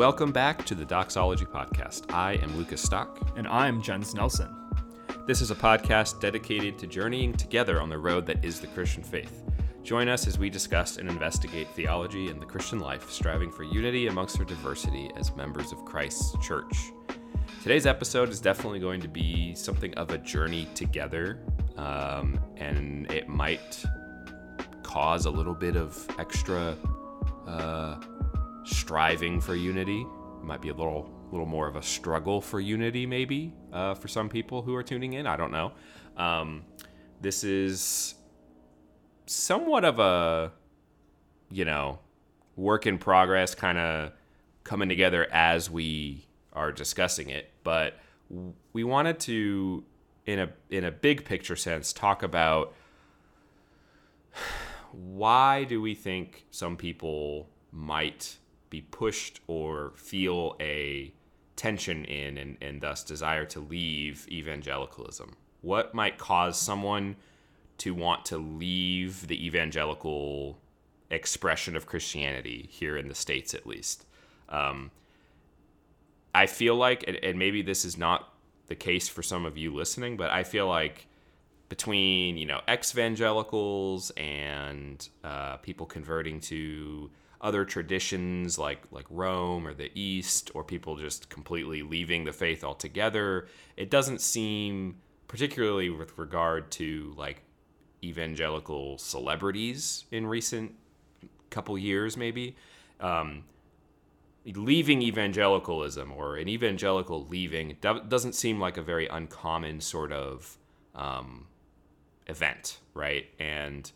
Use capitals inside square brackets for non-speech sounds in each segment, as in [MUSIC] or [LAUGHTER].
Welcome back to the Doxology Podcast. I am Lucas Stock. And I'm Jens Nelson. This is a podcast dedicated to journeying together on the road that is the Christian faith. Join us as we discuss and investigate theology and the Christian life, striving for unity amongst our diversity as members of Christ's church. Today's episode is definitely going to be something of a journey together, um, and it might cause a little bit of extra uh, striving for unity. It might be a little little more of a struggle for unity, maybe uh, for some people who are tuning in. I don't know. Um, this is somewhat of a you know work in progress, kind of coming together as we are discussing it. But we wanted to, in a in a big picture sense, talk about [SIGHS] why do we think some people might be pushed or feel a tension in and, and thus desire to leave evangelicalism? What might cause someone to want to leave the evangelical expression of Christianity here in the States, at least? Um, I feel like, and, and maybe this is not the case for some of you listening, but I feel like between you know ex-evangelicals and uh, people converting to other traditions like like Rome or the East, or people just completely leaving the faith altogether. It doesn't seem, particularly with regard to like evangelical celebrities in recent couple years, maybe. Um, leaving evangelicalism or an evangelical leaving doesn't seem like a very uncommon sort of um, event, right? And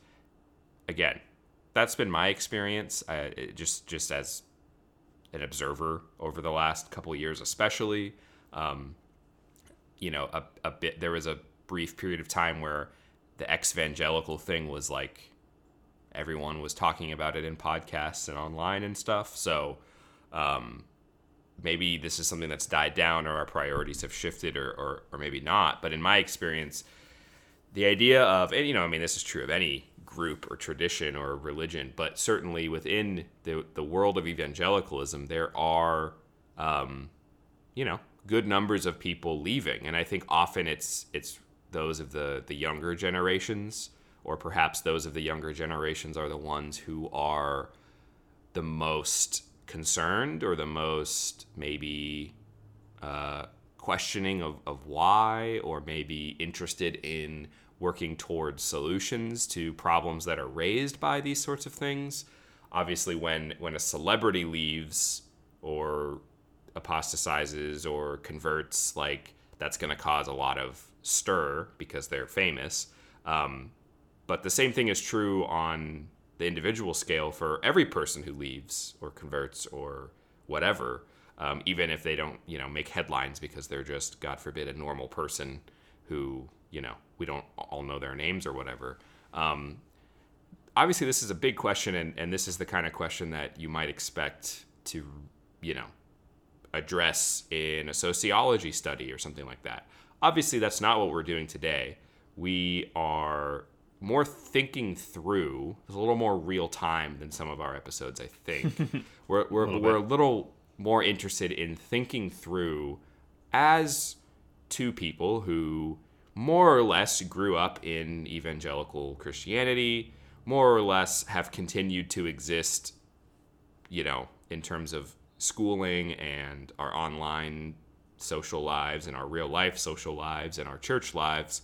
again, that's been my experience. Uh, just just as an observer over the last couple years, especially. Um, you know, a, a bit. There was a brief period of time where the ex-evangelical thing was like everyone was talking about it in podcasts and online and stuff. So um, maybe this is something that's died down or our priorities have shifted or, or, or maybe not. But in my experience, the idea of, and you know, I mean, this is true of any group or tradition or religion, but certainly within the, the world of evangelicalism, there are, um, you know, good numbers of people leaving. And I think often it's, it's those of the, the younger generations, or perhaps those of the younger generations are the ones who are the most concerned or the most maybe uh, questioning of, of why or maybe interested in working towards solutions to problems that are raised by these sorts of things. Obviously when when a celebrity leaves or apostatizes or converts like that's going to cause a lot of stir because they're famous. Um, but the same thing is true on the individual scale for every person who leaves or converts or whatever, um, even if they don't, you know, make headlines because they're just, God forbid, a normal person who, you know, we don't all know their names or whatever. Um, obviously, this is a big question, and, and this is the kind of question that you might expect to, you know, address in a sociology study or something like that. Obviously, that's not what we're doing today. We are more thinking through. It's a little more real time than some of our episodes, I think. we're [LAUGHS] we're, a we're a little more interested in thinking through as two people who more or less grew up in evangelical Christianity, more or less have continued to exist, you know, in terms of schooling and our online social lives and our real life social lives and our church lives.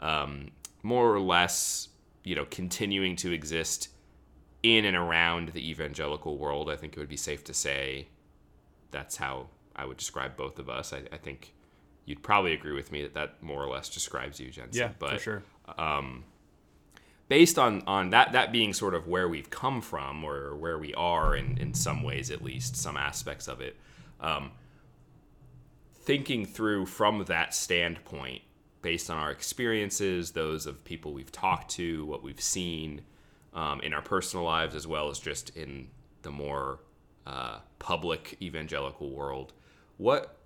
Um, more or less, you know, continuing to exist in and around the evangelical world. I think it would be safe to say that's how I would describe both of us. I, I think you'd probably agree with me that that more or less describes you, Jensen. Yeah, but, for sure. Um, based on on that that being sort of where we've come from or where we are in in some ways at least some aspects of it um, thinking through from that standpoint based on our experiences, those of people we've talked to, what we've seen um, in our personal lives, as well as just in the more uh, public evangelical world. What,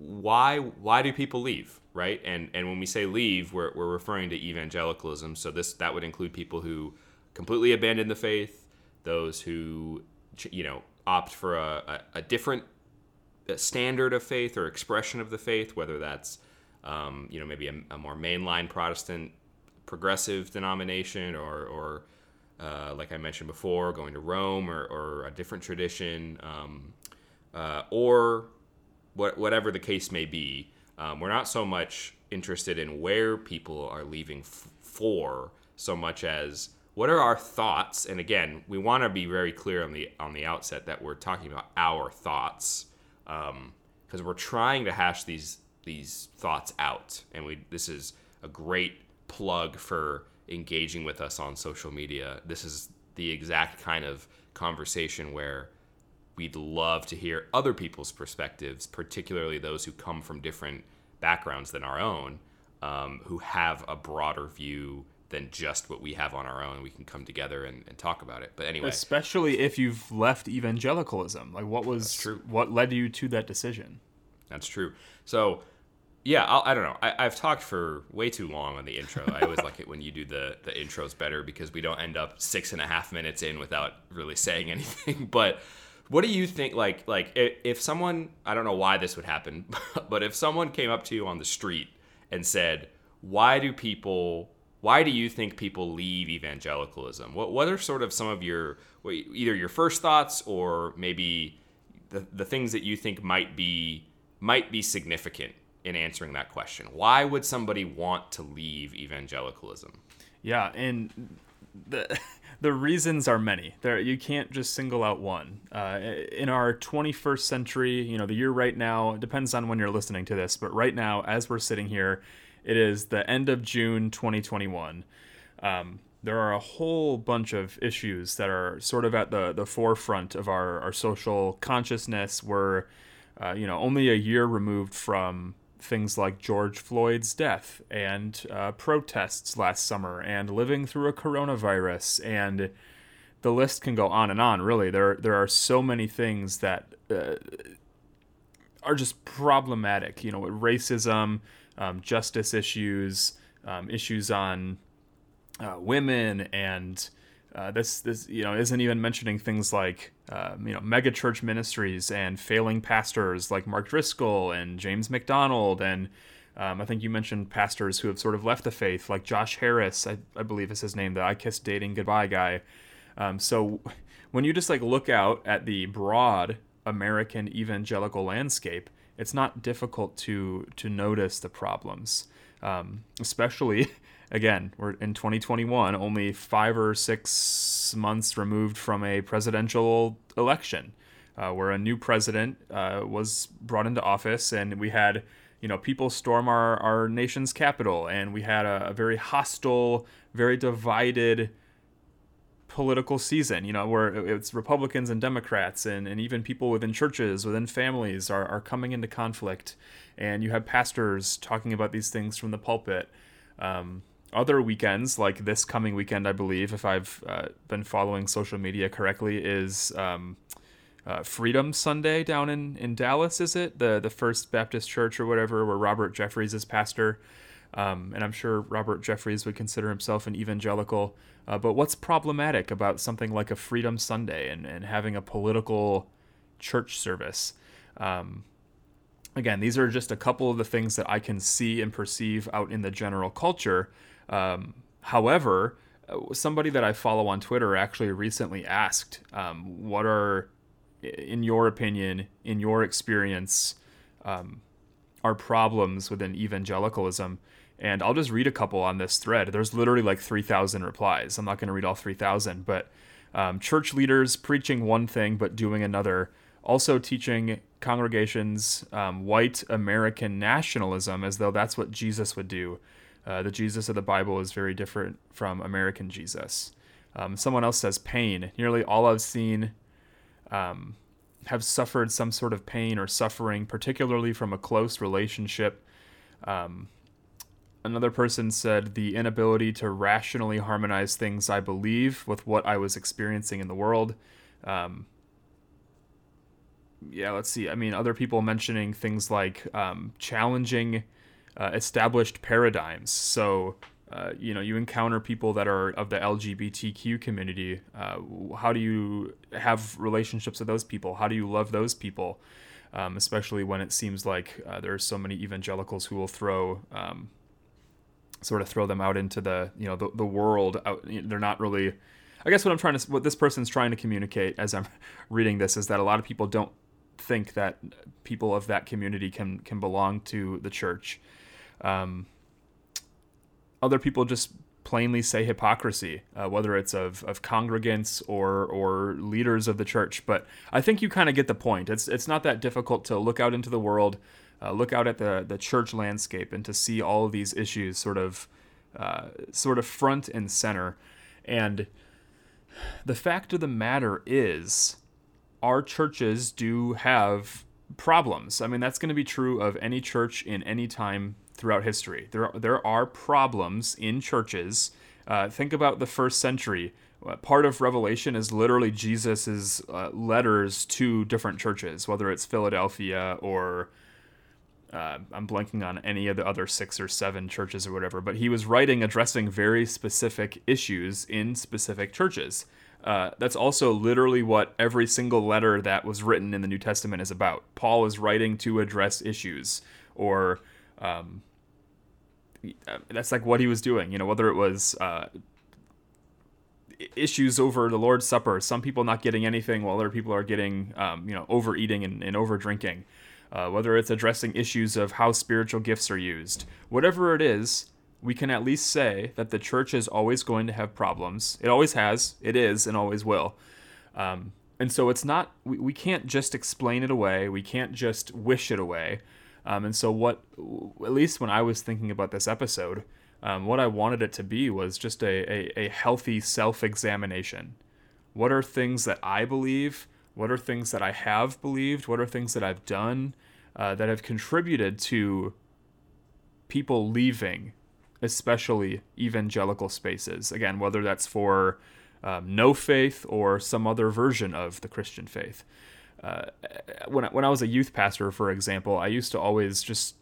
why, why do people leave, right? And and when we say leave, we're we're referring to evangelicalism. So this that would include people who completely abandon the faith, those who you know opt for a, a, a different standard of faith or expression of the faith, whether that's um, you know maybe a, a, more mainline Protestant progressive denomination or, or uh, like I mentioned before, going to Rome or, or a different tradition, um, uh, or what, whatever the case may be. Um, we're not so much interested in where people are leaving f- for so much as what are our thoughts and again we want to be very clear on the on the outset that we're talking about our thoughts because um, we're trying to hash these these thoughts out and we this is a great plug for engaging with us on social media this is the exact kind of conversation where we'd love to hear other people's perspectives particularly those who come from different backgrounds than our own um, who have a broader view than just what we have on our own. We can come together and, and talk about it. But anyway, especially if you've left evangelicalism, like what was true. what led you to that decision? That's true. So, yeah, I'll, I, do not know. I, have talked for way too long on the intro. I always like it when you do the the intros better because we don't end up six and a half minutes in without really saying [LAUGHS] anything. But what do you think? Like, like if someone, I don't know why this would happen, [LAUGHS] but if someone came up to you on the street and said, "Why do people?" why do you think people leave evangelicalism? What what are sort of some of your either your first thoughts or maybe the, the things that you think might be might be significant in answering that question? Why would somebody want to leave evangelicalism? Yeah, and the [LAUGHS] the reasons are many. There you can't just single out one. Uh, in our 21st century, you know, the year right now depends on when you're listening to this, but right now, as we're sitting here it is the end of June 2021. Um, there are a whole bunch of issues that are sort of at the, the forefront of our, our social consciousness. We're, uh, you know, only a year removed from things like George Floyd's death and uh, protests last summer and living through a coronavirus and the list can go on and on. Really, there there are so many things that uh, are just problematic. You know, racism, um, justice issues, um, issues on uh, women, and uh, this this you know isn't even mentioning things like um, you know megachurch ministries and failing pastors like Mark Driscoll and James MacDonald and um, I think you mentioned pastors who have sort of left the faith, like Josh Harris, I, I believe is his name, the I Kissed Dating Goodbye guy. Um, so [LAUGHS] when you just like look out at the broad American evangelical landscape, it's not difficult to to notice the problems, um, especially. [LAUGHS] Again, we're in 2021, only five or six months removed from a presidential election, uh, where a new president uh, was brought into office, and we had you know people storm our, our nation's capital and we had a, a, very hostile very divided political season, you know, where it's Republicans and Democrats and, and even people within churches, within families are, are coming into conflict. And you have pastors talking about these things from the pulpit. Um, other weekends, like this coming weekend, I believe, if I've uh, been following social media correctly, is um, uh, Freedom Sunday down in, in Dallas, is it? The, the First Baptist Church or whatever, where Robert Jeffress is pastor. Um, and I'm sure Robert Jeffress would consider himself an evangelical. Uh, but what's problematic about something like a Freedom Sunday and, and having a political church service? Um, again, these are just a couple of the things that I can see and perceive out in the general culture. Um, however, uh, somebody that I follow on Twitter actually recently asked, um, "What are, in your opinion, in your experience, um, are problems within evangelicalism?" And I'll just read a couple on this thread. There's literally like 3,000 replies. I'm not going to read all 3,000, but um, church leaders preaching one thing but doing another. Also teaching congregations um, white American nationalism as though that's what Jesus would do. Uh, the Jesus of the Bible is very different from American Jesus. Um, someone else says pain. Nearly all I've seen um, have suffered some sort of pain or suffering, particularly from a close relationship. Um, Another person said the inability to rationally harmonize things I believe with what I was experiencing in the world. Um, yeah, let's see. I mean, other people mentioning things like um, challenging uh, established paradigms. So, uh, you know, you encounter people that are of the LGBTQ community. Uh, how do you have relationships with those people? How do you love those people? um, especially when it seems like uh, there are so many evangelicals who will throw um, sort of throw them out into the you know the, the world out they're not really i guess what i'm trying to what this person's trying to communicate as i'm [LAUGHS] reading this is that a lot of people don't think that people of that community can can belong to the church um, other people just plainly say hypocrisy, uh, whether it's of, of congregants or or leaders of the church. But I think you kind of get the point. It's it's not that difficult to look out into the world, uh, look out at the the church landscape, and to see all of these issues sort of uh, sort of front and center. And the fact of the matter is, our churches do have problems. I mean, that's going to be true of any church in any time throughout history. There, there are problems in churches. Uh, think about the first century. Uh, part of Revelation is literally Jesus's uh, letters to different churches, whether it's Philadelphia or uh, I'm blanking on any of the other six or seven churches or whatever. But he was writing addressing very specific issues in specific churches. Uh, that's also literally what every single letter that was written in the New Testament is about. Paul is writing to address issues or um, uh, that's like what he was doing. You know, whether it was uh, issues over the Lord's Supper, some people not getting anything while other people are getting, um, you know, overeating and, and over drinking. Uh, whether it's addressing issues of how spiritual gifts are used, whatever it is, we can at least say that the church is always going to have problems. It always has, it is, and always will. Um, and so it's not, we, we can't just explain it away, we can't just wish it away. Um, and so, what, at least when I was thinking about this episode, um, what I wanted it to be was just a, a, a healthy self examination. What are things that I believe? What are things that I have believed? What are things that I've done uh, that have contributed to people leaving, especially evangelical spaces? Again, whether that's for um, no faith or some other version of the Christian faith uh, when I, when I was a youth pastor, for example, I used to always just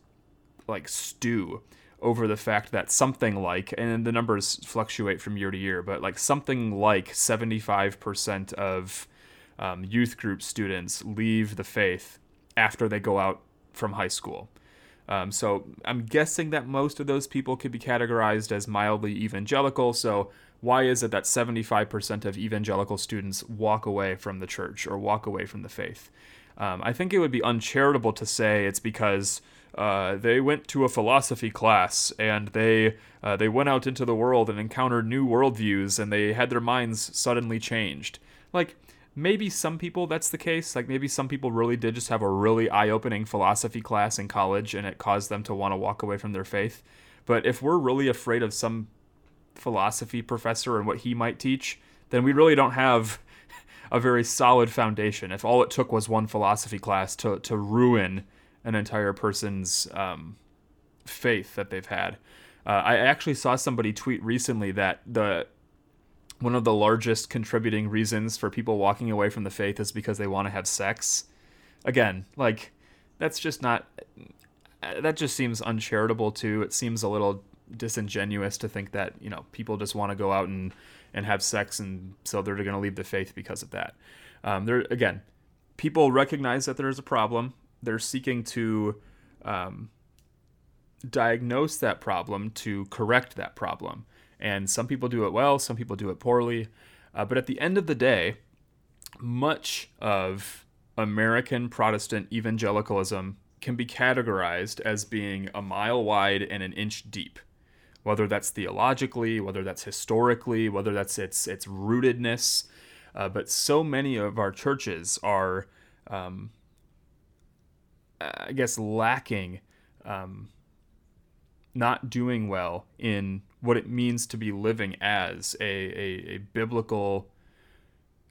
like stew over the fact that something like, and the numbers fluctuate from year to year, but like something like 75% of um, youth group students leave the faith after they go out from high school. Um, so I'm guessing that most of those people could be categorized as mildly evangelical. So why is it that 75% of evangelical students walk away from the church or walk away from the faith? Um, I think it would be uncharitable to say it's because uh, they went to a philosophy class and they uh, they went out into the world and encountered new worldviews and they had their minds suddenly changed. Like maybe some people that's the case. Like maybe some people really did just have a really eye-opening philosophy class in college and it caused them to want to walk away from their faith. But if we're really afraid of some philosophy professor and what he might teach, then we really don't have [LAUGHS] a very solid foundation. If all it took was one philosophy class to to ruin an entire person's um, faith that they've had. Uh, I actually saw somebody tweet recently that the one of the largest contributing reasons for people walking away from the faith is because they want to have sex. Again, like that's just not that just seems uncharitable too. It seems a little disingenuous to think that you know people just want to go out and and have sex and so they're going to leave the faith because of that. Um, there again, people recognize that there is a problem. They're seeking to um, diagnose that problem to correct that problem. And some people do it well, some people do it poorly. Uh, but at the end of the day, much of American Protestant evangelicalism can be categorized as being a mile wide and an inch deep whether that's theologically, whether that's historically, whether that's its its rootedness. Uh, but so many of our churches are, um, I guess, lacking, um, not doing well in what it means to be living as a, a, a biblical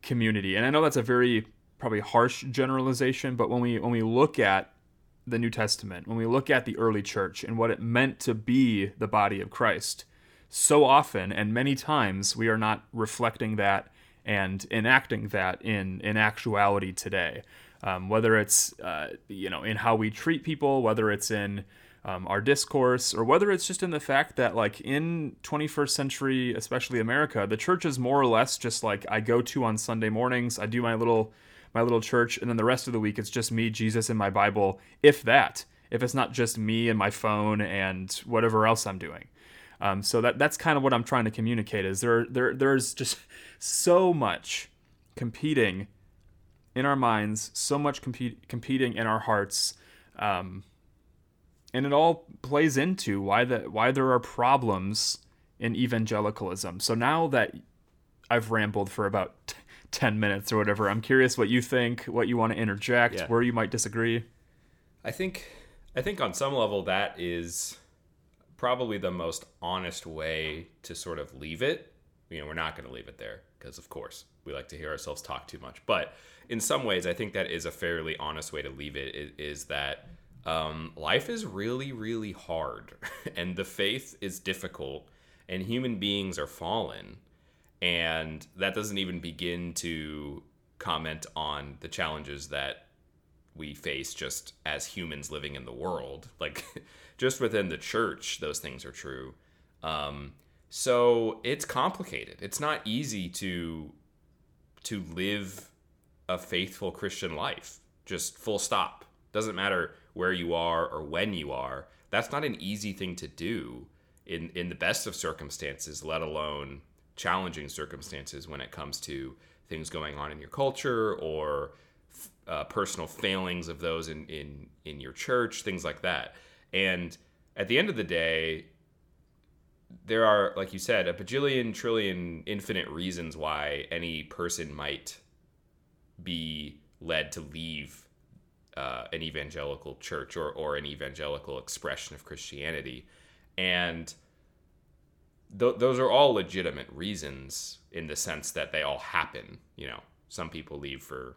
community. And I know that's a very probably harsh generalization, but when we when we look at the New Testament, when we look at the early church and what it meant to be the body of Christ, so often and many times we are not reflecting that and enacting that in in actuality today. Um, whether it's uh, you know in how we treat people, whether it's in um, our discourse, or whether it's just in the fact that like in 21st century, especially America, the church is more or less just like I go to on Sunday mornings. I do my little my little church, and then the rest of the week it's just me, Jesus, and my Bible, if that. If it's not just me and my phone and whatever else I'm doing. Um, so that that's kind of what I'm trying to communicate. Is there there there's just so much competing in our minds, so much compete, competing in our hearts, um, and it all plays into why the why there are problems in evangelicalism. So now that I've rambled for about t- 10 minutes or whatever, I'm curious what you think, what you want to interject, Yeah. where you might disagree. I think I think on some level that is probably the most honest way to sort of leave it. You know, we're not going to leave it there because of course we like to hear ourselves talk too much. But in some ways, I think that is a fairly honest way to leave it. Is, is that um, life is really, really hard, [LAUGHS] and the faith is difficult, and human beings are fallen, and that doesn't even begin to comment on the challenges that we face just as humans living in the world. [LAUGHS] Like, just within the church, those things are true. Um, so it's complicated. It's not easy to to live a faithful Christian life. Just full stop. Doesn't matter where you are or when you are. That's not an easy thing to do in in the best of circumstances, let alone challenging circumstances when it comes to things going on in your culture or uh, personal failings of those in, in in your church, things like that. And at the end of the day, there are, like you said, a bajillion, trillion, infinite reasons why any person might be led to leave uh, an evangelical church or, or an evangelical expression of Christianity. And th- those are all legitimate reasons in the sense that they all happen. You know, some people leave for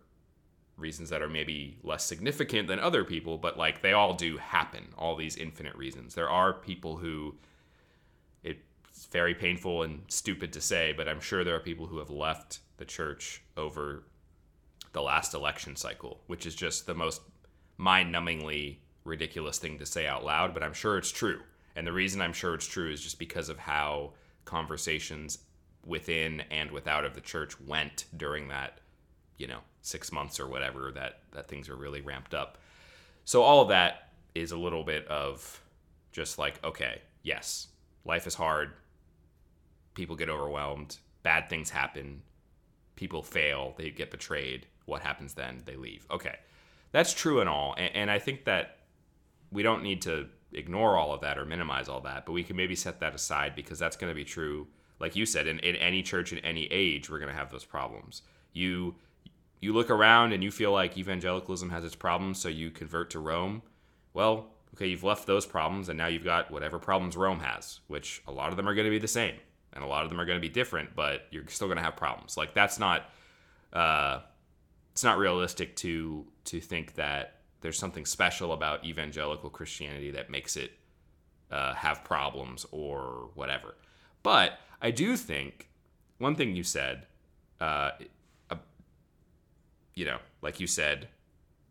reasons that are maybe less significant than other people, but like they all do happen, all these infinite reasons. There are people who it's very painful and stupid to say, but I'm sure there are people who have left the church over the last election cycle, which is just the most mind numbingly ridiculous thing to say out loud, but I'm sure it's true. And the reason I'm sure it's true is just because of how conversations within and without of the church went during that, you know, six months or whatever that, that things are really ramped up. So all of that is a little bit of just like, okay, yes, life is hard. People get overwhelmed. Bad things happen. People fail. They get betrayed. What happens then? They leave. Okay. That's true and all. And, and I think that we don't need to ignore all of that or minimize all that, but we can maybe set that aside because that's going to be true. Like you said, in, in any church in any age, we're going to have those problems. You you look around and you feel like evangelicalism has its problems, so you convert to Rome. Well, okay, you've left those problems, and now you've got whatever problems Rome has, which a lot of them are going to be the same, and a lot of them are going to be different, but you're still going to have problems. Like that's not, uh, it's not realistic to to think that there's something special about evangelical Christianity that makes it uh, have problems or whatever. But I do think one thing you said, uh, uh, you know, like you said,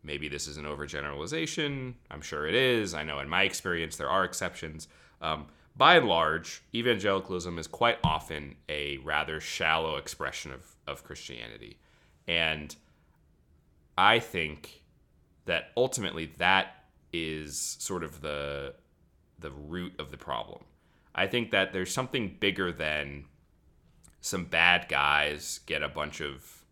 maybe this is an overgeneralization. I'm sure it is. I know in my experience there are exceptions. Um, by and large, evangelicalism is quite often a rather shallow expression of, of Christianity. And I think that ultimately that is sort of the the root of the problem. I think that there's something bigger than some bad guys get a bunch of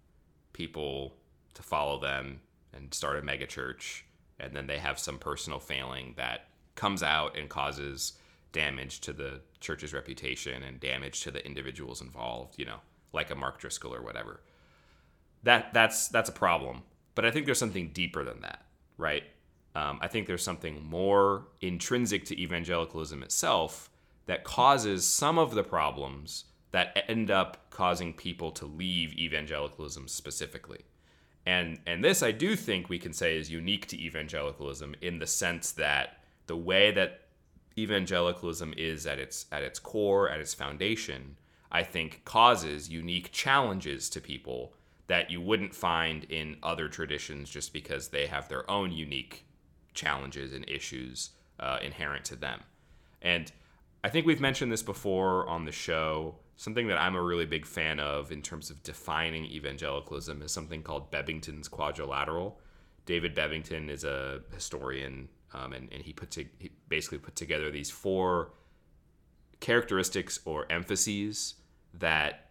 people to follow them and start a megachurch and then they have some personal failing that comes out and causes damage to the church's reputation and damage to the individuals involved, you know, like a Mark Driscoll or whatever. That that's that's a problem. But I think there's something deeper than that, right? Um, I think there's something more intrinsic to evangelicalism itself that causes some of the problems that end up causing people to leave evangelicalism specifically. And and this I do think we can say is unique to evangelicalism in the sense that the way that evangelicalism is at its at its core, at its foundation, I think causes unique challenges to people that you wouldn't find in other traditions just because they have their own unique challenges and issues uh, inherent to them. And I think we've mentioned this before on the show something that I'm a really big fan of in terms of defining evangelicalism is something called Bebbington's quadrilateral. David Bebbington is a historian, um, and, and he put to, he basically put together these four characteristics or emphases that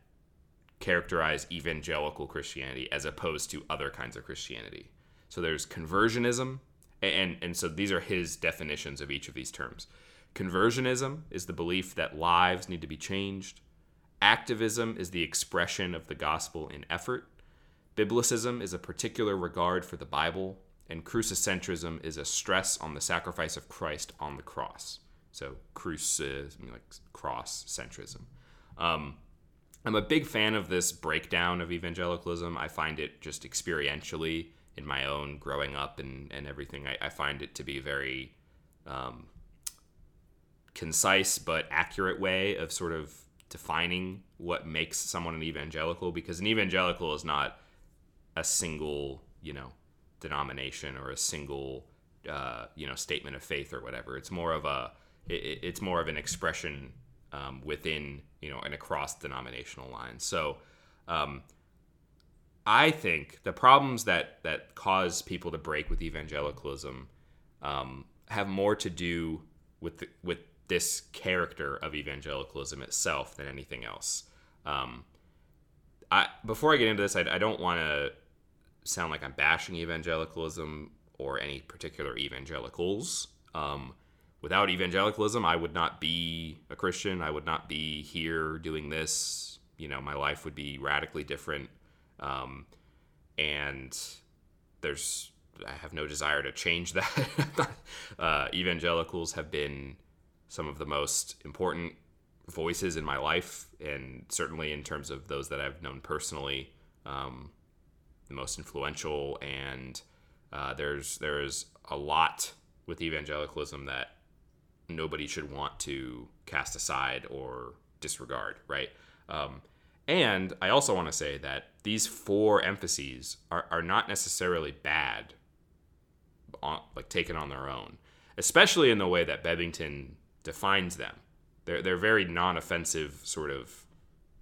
characterize evangelical Christianity as opposed to other kinds of Christianity. So there's conversionism, and and so these are his definitions of each of these terms. Conversionism is the belief that lives need to be changed. Activism is the expression of the gospel in effort. Biblicism is a particular regard for the Bible, and crucicentrism is a stress on the sacrifice of Christ on the cross. So, crucis, like cross centrism. Um, I'm a big fan of this breakdown of evangelicalism. I find it just experientially in my own growing up and, and everything. I, I find it to be very um, concise but accurate way of sort of defining what makes someone an evangelical because an evangelical is not a single you know denomination or a single uh, you know statement of faith or whatever it's more of a it, it's more of an expression um, within you know and across denominational lines so um, i think the problems that that cause people to break with evangelicalism um, have more to do with the, with this character of evangelicalism itself than anything else. Um, I before I get into this, I, I don't want to sound like I'm bashing evangelicalism or any particular evangelicals. Um, without evangelicalism, I would not be a Christian. I would not be here doing this. You know, my life would be radically different. Um, and there's, I have no desire to change [LAUGHS] that. uh, evangelicals have been some of the most important voices in my life, and certainly in terms of those that I've known personally, um, the most influential. And uh, there's there's a lot with evangelicalism that nobody should want to cast aside or disregard, right? Um, and I also want to say that these four emphases are, are not necessarily bad, on, like taken on their own, especially in the way that Bebbington defines them. They're, they're very non offensive sort of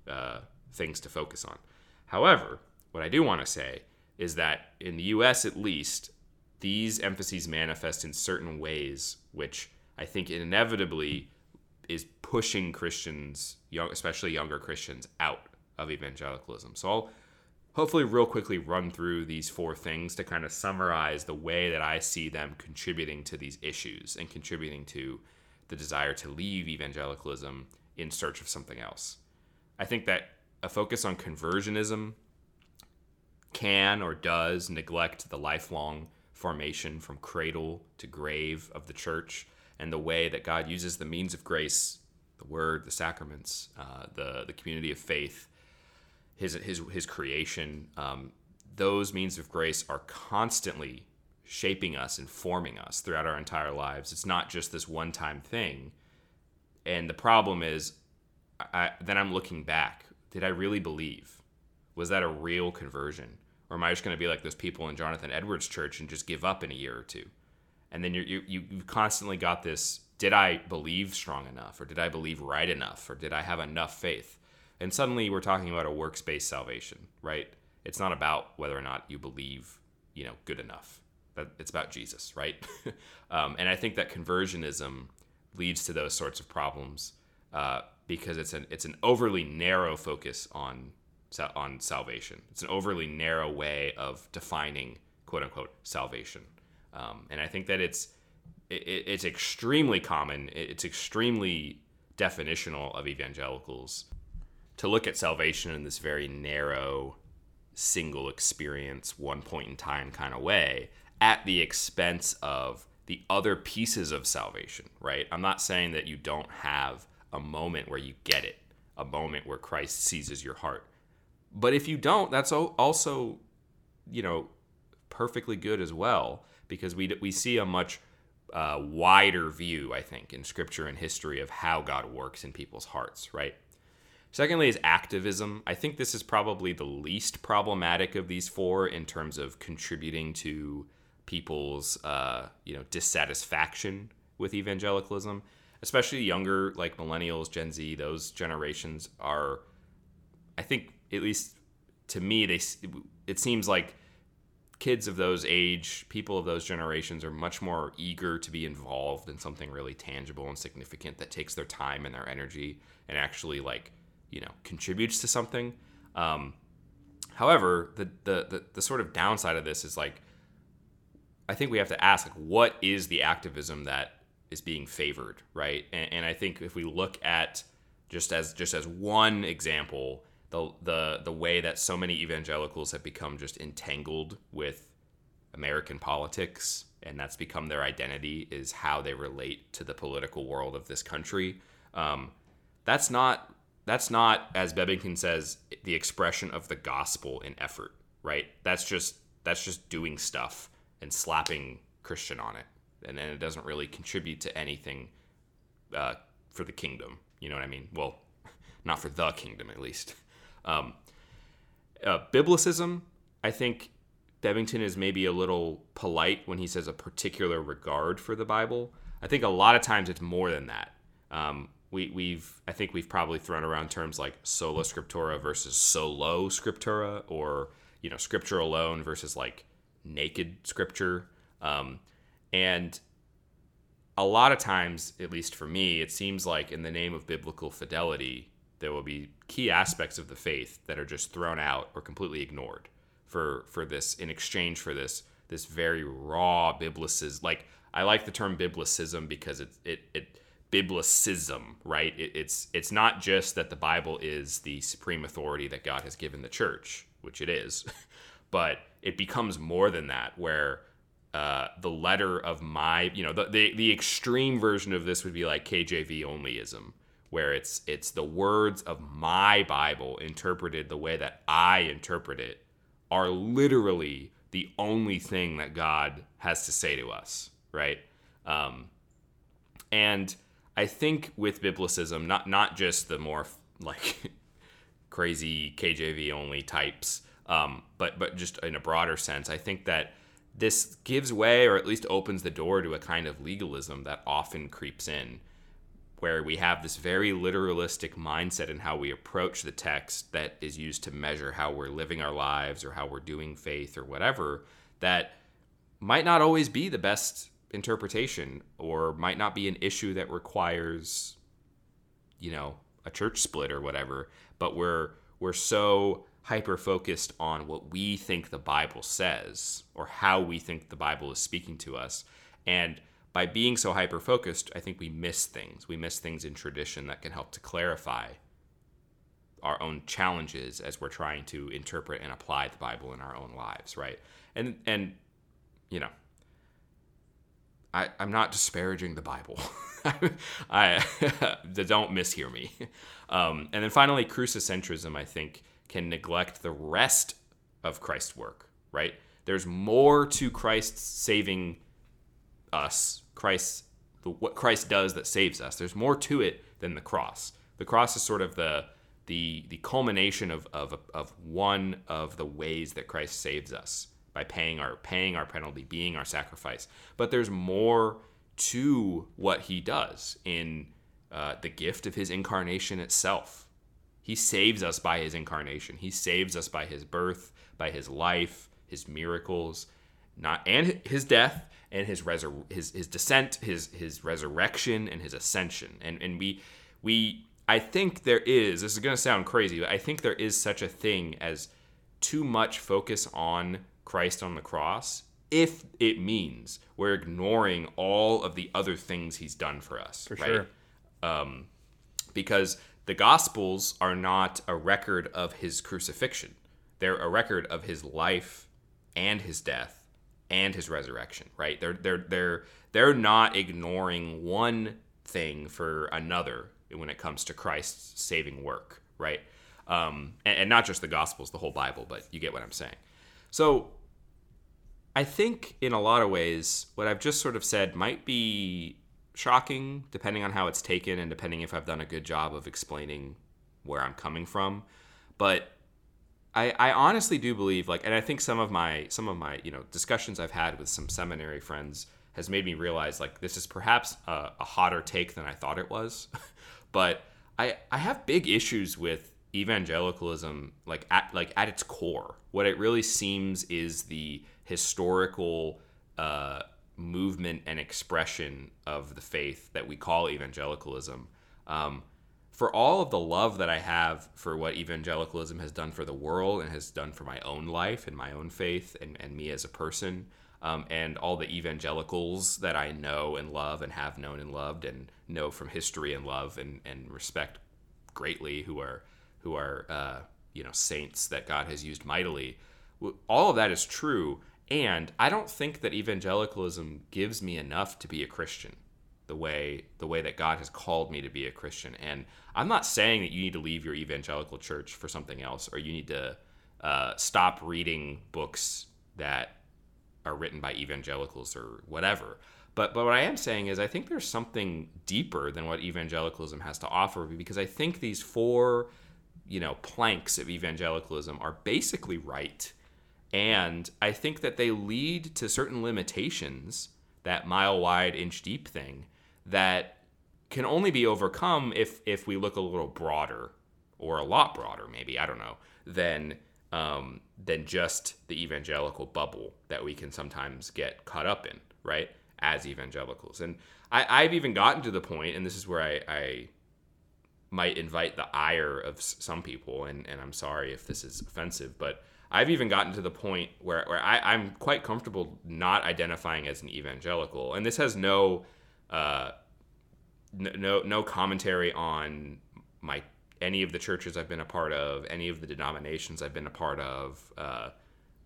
uh, things to focus on. However, what I do want to say is that in the US at least, these emphases manifest in certain ways, which I think inevitably is pushing Christians, young, especially younger Christians, out of evangelicalism. So I'll hopefully real quickly run through these four things to kind of summarize the way that I see them contributing to these issues and contributing to the desire to leave evangelicalism in search of something else. I think that a focus on conversionism can or does neglect the lifelong formation from cradle to grave of the church and the way that God uses the means of grace, the word, the sacraments, uh, the, the community of faith, his, his, his creation. Um, those means of grace are constantly shaping us and forming us throughout our entire lives. It's not just this one time thing. And the problem is, I, then I'm looking back. Did I really believe? Was that a real conversion? Or am I just going to be like those people in Jonathan Edwards' church and just give up in a year or two? And then you you you've constantly got this: Did I believe strong enough, or did I believe right enough, or did I have enough faith? And suddenly we're talking about a works-based salvation, right? It's not about whether or not you believe, you know, good enough it's about Jesus, right? [LAUGHS] um, and I think that conversionism leads to those sorts of problems uh, because it's an it's an overly narrow focus on on salvation. It's an overly narrow way of defining quote unquote salvation, um, and I think that it's it, it's extremely common. It's extremely definitional of evangelicals to look at salvation in this very narrow single experience one point in time kind of way at the expense of the other pieces of salvation, right? I'm not saying that you don't have a moment where you get it, a moment where Christ seizes your heart. But if you don't, that's also, you know, perfectly good as well, because we, we see a much uh, wider view, I think, in scripture and history of how God works in people's hearts, right? Secondly, is activism. I think this is probably the least problematic of these four in terms of contributing to people's uh, you know dissatisfaction with evangelicalism, especially younger, like millennials, Gen Z, those generations are, I think, at least to me, they it seems like kids of those age, people of those generations are much more eager to be involved in something really tangible and significant that takes their time and their energy and actually like you know contributes to something. Um, however, the, the the the sort of downside of this is like I think we have to ask like what is the activism that is being favored, right? And, and I think if we look at just as just as one example, the the the way that so many evangelicals have become just entangled with American politics and that's become their identity is how they relate to the political world of this country. Um, that's not that's not as Bebbington says the expression of the gospel in effort, right? That's just that's just doing stuff and slapping Christian on it, and then it doesn't really contribute to anything uh, for the kingdom. You know what I mean? Well, [LAUGHS] not for the kingdom at least. Um, uh, biblicism, I think Bebbington is maybe a little polite when he says a particular regard for the Bible. I think a lot of times it's more than that. Um, we, we've I think we've probably thrown around terms like sola scriptura versus solo scriptura, or you know scripture alone versus like naked scripture. Um, and a lot of times, at least for me, it seems like in the name of biblical fidelity, there will be key aspects of the faith that are just thrown out or completely ignored for for this in exchange for this this very raw biblicism. Like I like the term biblicism because it it it biblicism, right? It, it's it's not just that the Bible is the supreme authority that God has given the church, which it is, [LAUGHS] but it becomes more than that, where uh, the letter of my, you know, the, the the extreme version of this would be like KJV onlyism, where it's it's the words of my Bible interpreted the way that I interpret it are literally the only thing that God has to say to us, right? Um, and I think with biblicism, not not just the more like [LAUGHS] crazy KJV only types, um, but but just in a broader sense, I think that this gives way, or at least opens the door to a kind of legalism that often creeps in, where we have this very literalistic mindset in how we approach the text that is used to measure how we're living our lives or how we're doing faith or whatever. That might not always be the best interpretation or might not be an issue that requires you know a church split or whatever but we're we're so hyper focused on what we think the bible says or how we think the bible is speaking to us and by being so hyper focused i think we miss things we miss things in tradition that can help to clarify our own challenges as we're trying to interpret and apply the bible in our own lives right and and you know I, I'm not disparaging the Bible. [LAUGHS] I [LAUGHS] don't mishear me. Um, and then finally, crucicentrism, I think, can neglect the rest of Christ's work. Right? There's more to Christ saving us. Christ, the, what Christ does that saves us. There's more to it than the cross. The cross is sort of the the the culmination of of of one of the ways that Christ saves us by paying our paying our penalty, being our sacrifice. But there's more to what he does in uh, the gift of his incarnation itself. He saves us by his incarnation. He saves us by his birth, by his life, his miracles, not and his death and his resur- his his descent, his his resurrection and his ascension. And and we we I think there is this is going to sound crazy, but I think there is such a thing as too much focus on Christ on the cross if it means we're ignoring all of the other things he's done for us. For right? sure. Um, because the Gospels are not a record of his crucifixion, they're a record of his life and his death and his resurrection, right? They're, they're, they're, they're not ignoring one thing for another when it comes to Christ's saving work, right? Um, and, and not just the Gospels, the whole Bible, but you get what I'm saying. So I think in a lot of ways, what I've just sort of said might be shocking, depending on how it's taken and depending if I've done a good job of explaining where I'm coming from. But I, I honestly do believe like and I think some of my some of my you know discussions I've had with some seminary friends has made me realize like this is perhaps a, a hotter take than I thought it was, [LAUGHS] but I I have big issues with evangelicalism like at like at its core. What it really seems is the historical uh, movement and expression of the faith that we call evangelicalism. Um, for all of the love that I have for what evangelicalism has done for the world and has done for my own life and my own faith and, and me as a person, um, and all the evangelicals that I know and love and have known and loved and know from history and love and, and respect greatly, who are who are uh, you know saints that God has used mightily. All of that is true, and I don't think that evangelicalism gives me enough to be a Christian the way the way that God has called me to be a Christian. And I'm not saying that you need to leave your evangelical church for something else, or you need to uh, stop reading books that are written by evangelicals or whatever. But but what I am saying is I think there's something deeper than what evangelicalism has to offer because I think these four you know planks of evangelicalism are basically right and I think that they lead to certain limitations, that mile wide, inch deep thing, that can only be overcome if if we look a little broader or a lot broader, maybe I don't know, than um, than just the evangelical bubble that we can sometimes get caught up in, right? As evangelicals, and I, I've even gotten to the point, and this is where I, I might invite the ire of some people, and, and I'm sorry if this is offensive, but I've even gotten to the point where, where I, I'm quite comfortable not identifying as an evangelical, and this has no uh, no no commentary on my any of the churches I've been a part of, any of the denominations I've been a part of, uh,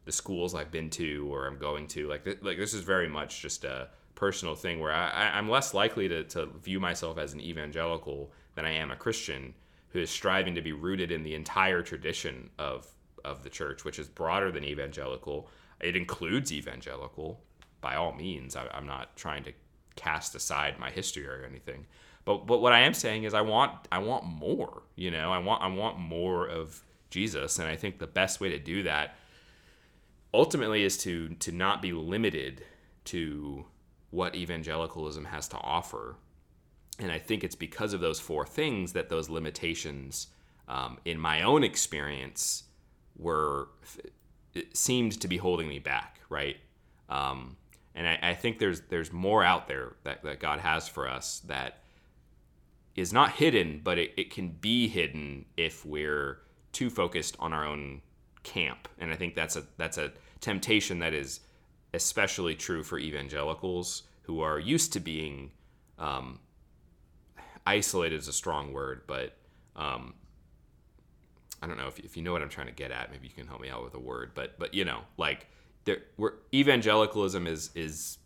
the schools I've been to or I'm going to. Like th- like this is very much just a personal thing where I, I'm less likely to, to view myself as an evangelical than I am a Christian who is striving to be rooted in the entire tradition of of the church, which is broader than evangelical. It includes evangelical by all means. I, am not trying to cast aside my history or anything, but but what I am saying is I want I want more. You know, I want I want more of Jesus, and I think the best way to do that ultimately is to to not be limited to what evangelicalism has to offer. And I think it's because of those four things that those limitations, um, in my own experience, were seemed to be holding me back, right? Um, and I, I, think there's there's more out there that, that God has for us that is not hidden, but it, it can be hidden if we're too focused on our own camp. And I think that's a that's a temptation that is especially true for evangelicals who are used to being um, isolated is a strong word, but um, I don't know if, if you know what I'm trying to get at. Maybe you can help me out with a word, but but you know, like there, we're, evangelicalism is is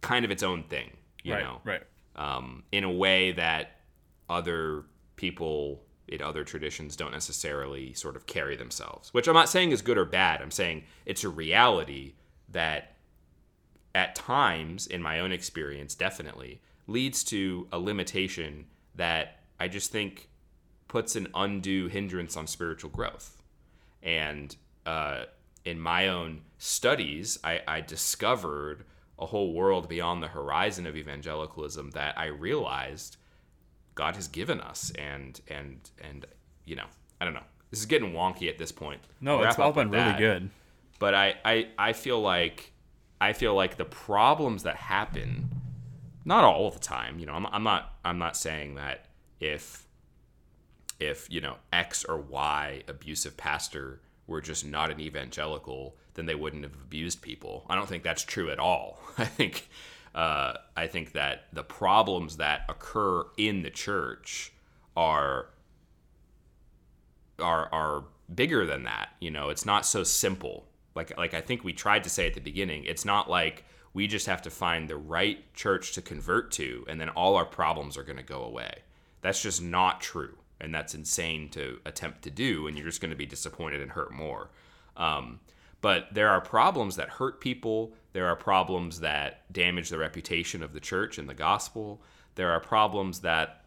kind of its own thing, you right, know, right? Um, in a way that other people in other traditions don't necessarily sort of carry themselves. Which I'm not saying is good or bad. I'm saying it's a reality that at times, in my own experience, definitely leads to a limitation that I just think puts an undue hindrance on spiritual growth. And uh, in my own studies, I, I discovered a whole world beyond the horizon of evangelicalism that I realized God has given us. And and and you know, I don't know. This is getting wonky at this point. No, it's all been really good. But I, I I feel like I feel like the problems that happen, not all the time. You know, I'm, I'm not I'm not saying that if if you know X or Y abusive pastor were just not an evangelical, then they wouldn't have abused people. I don't think that's true at all. [LAUGHS] I think uh, I think that the problems that occur in the church are are are bigger than that. You know, it's not so simple. Like like I think we tried to say at the beginning, it's not like we just have to find the right church to convert to and then all our problems are going to go away. That's just not true and that's insane to attempt to do and you're just going to be disappointed and hurt more. Um, but there are problems that hurt people. There are problems that damage the reputation of the church and the gospel. There are problems that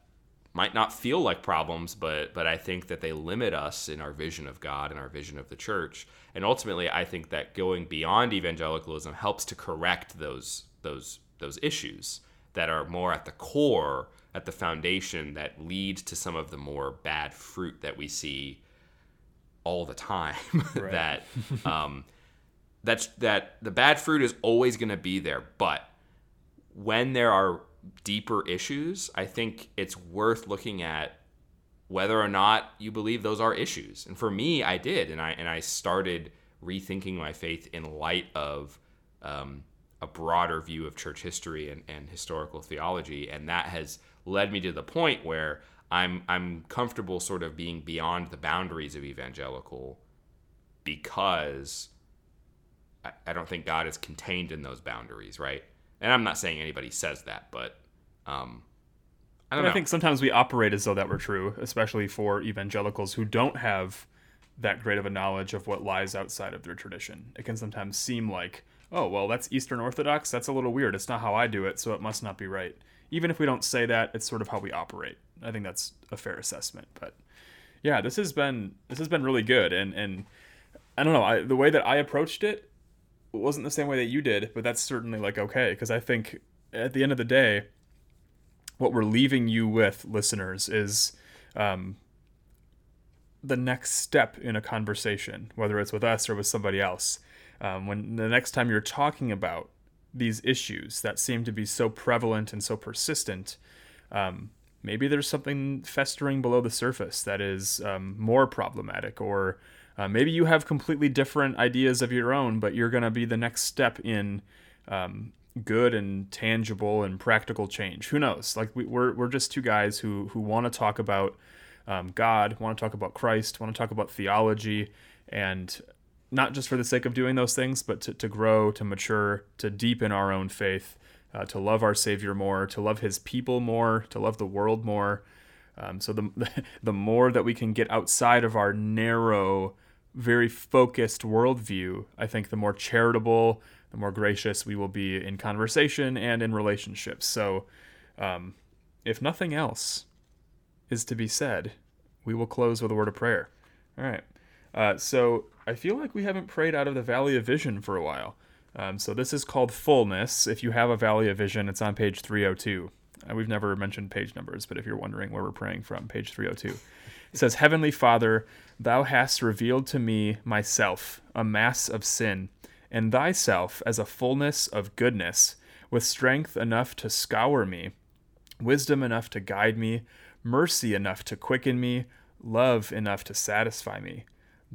might not feel like problems but but i think that they limit us in our vision of god and our vision of the church. And ultimately i think that going beyond evangelicalism helps to correct those those those issues that are more at the core, at the foundation that leads to some of the more bad fruit that we see all the time. [LAUGHS] Right. that um, that's that the bad fruit is always going to be there, but when there are deeper issues, I think it's worth looking at whether or not you believe those are issues. And for me, I did, and I and I started rethinking my faith in light of um, a broader view of church history and, and historical theology, and that has led me to the point where I'm I'm comfortable sort of being beyond the boundaries of evangelical because I, I don't think God is contained in those boundaries, right? And I'm not saying anybody says that, but um, I don't But know. I think sometimes we operate as though that were true, especially for evangelicals who don't have that great of a knowledge of what lies outside of their tradition. It can sometimes seem like, oh, well, that's Eastern Orthodox. That's a little weird. It's not how I do it, so it must not be right. Even if we don't say that, it's sort of how we operate. I think that's a fair assessment. But yeah, this has been this has been really good, and and I don't know, I, the way that I approached it wasn't the same way that you did, but that's certainly like okay because I think at the end of the day, what we're leaving you with, listeners, is um, the next step in a conversation, whether it's with us or with somebody else. Um, when the next time you're talking about these issues that seem to be so prevalent and so persistent, um, maybe there's something festering below the surface that is um, more problematic, or uh, maybe you have completely different ideas of your own, but you're going to be the next step in um, good and tangible and practical change. Who knows? Like we, we're we're just two guys who who want to talk about um, God, want to talk about Christ, want to talk about theology, and not just for the sake of doing those things, but to, to grow, to mature, to deepen our own faith, uh, to love our Savior more, to love His people more, to love the world more. Um, so [LAUGHS] the the more that we can get outside of our narrow, very focused worldview, I think the more charitable, the more gracious we will be in conversation and in relationships. So, um, if nothing else is to be said, we will close with a word of prayer. All right. Uh, so I feel like we haven't prayed out of the Valley of Vision for a while. Um, so this is called Fullness. If you have a Valley of Vision, it's on page 302. Uh, we've never mentioned page numbers, but if you're wondering where we're praying from, page 302. It says, Heavenly Father, thou hast revealed to me myself, a mass of sin, and thyself as a fullness of goodness, with strength enough to scour me, wisdom enough to guide me, mercy enough to quicken me, love enough to satisfy me.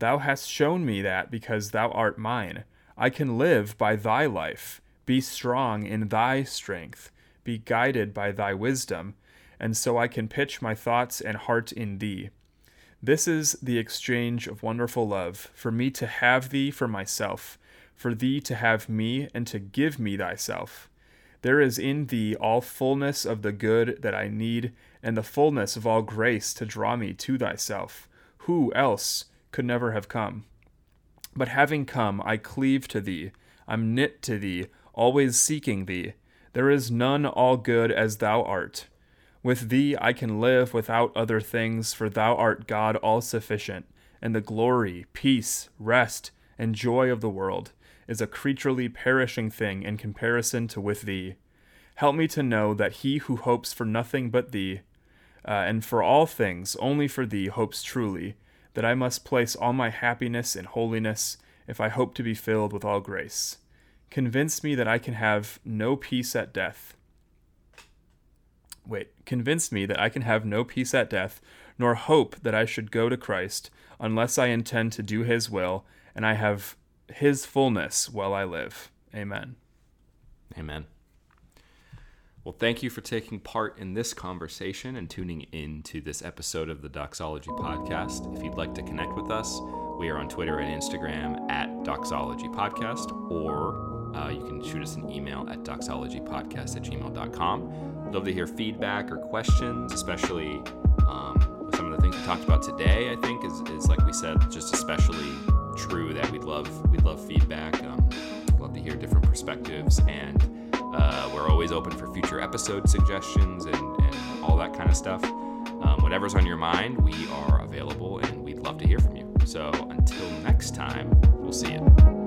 Thou hast shown me that because thou art mine, I can live by thy life, be strong in thy strength, be guided by thy wisdom, and so I can pitch my thoughts and heart in thee. This is the exchange of wonderful love, for me to have thee for myself, for thee to have me, and to give me thyself. There is in thee all fullness of the good that I need, and the fullness of all grace to draw me to thyself. Who else could never have come? But having come, I cleave to thee, I'm knit to thee, always seeking thee. There is none all good as thou art. With thee I can live without other things, for thou art God all sufficient, and the glory, peace, rest, and joy of the world is a creaturely perishing thing in comparison to with thee. Help me to know that he who hopes for nothing but thee, uh, and for all things only for thee hopes truly, that I must place all my happiness in holiness if I hope to be filled with all grace. Convince me that I can have no peace at death. Wait, convince me that I can have no peace at death, nor hope that I should go to Christ, unless I intend to do his will, and I have his fullness while I live. Amen. Amen. Well, thank you for taking part in this conversation and tuning in to this episode of the Doxology Podcast. If you'd like to connect with us, we are on Twitter and Instagram at Doxology Podcast, or uh, you can shoot us an email at doxologypodcast at gmail.com. Love to hear feedback or questions, especially um, with some of the things we talked about today. I think is, is like we said, just especially true that we'd love we'd love feedback. Um, love to hear different perspectives and uh, we're always open for future episode suggestions and, and all that kind of stuff. Um, whatever's on your mind, we are available and we'd love to hear from you. So until next time, we'll see you.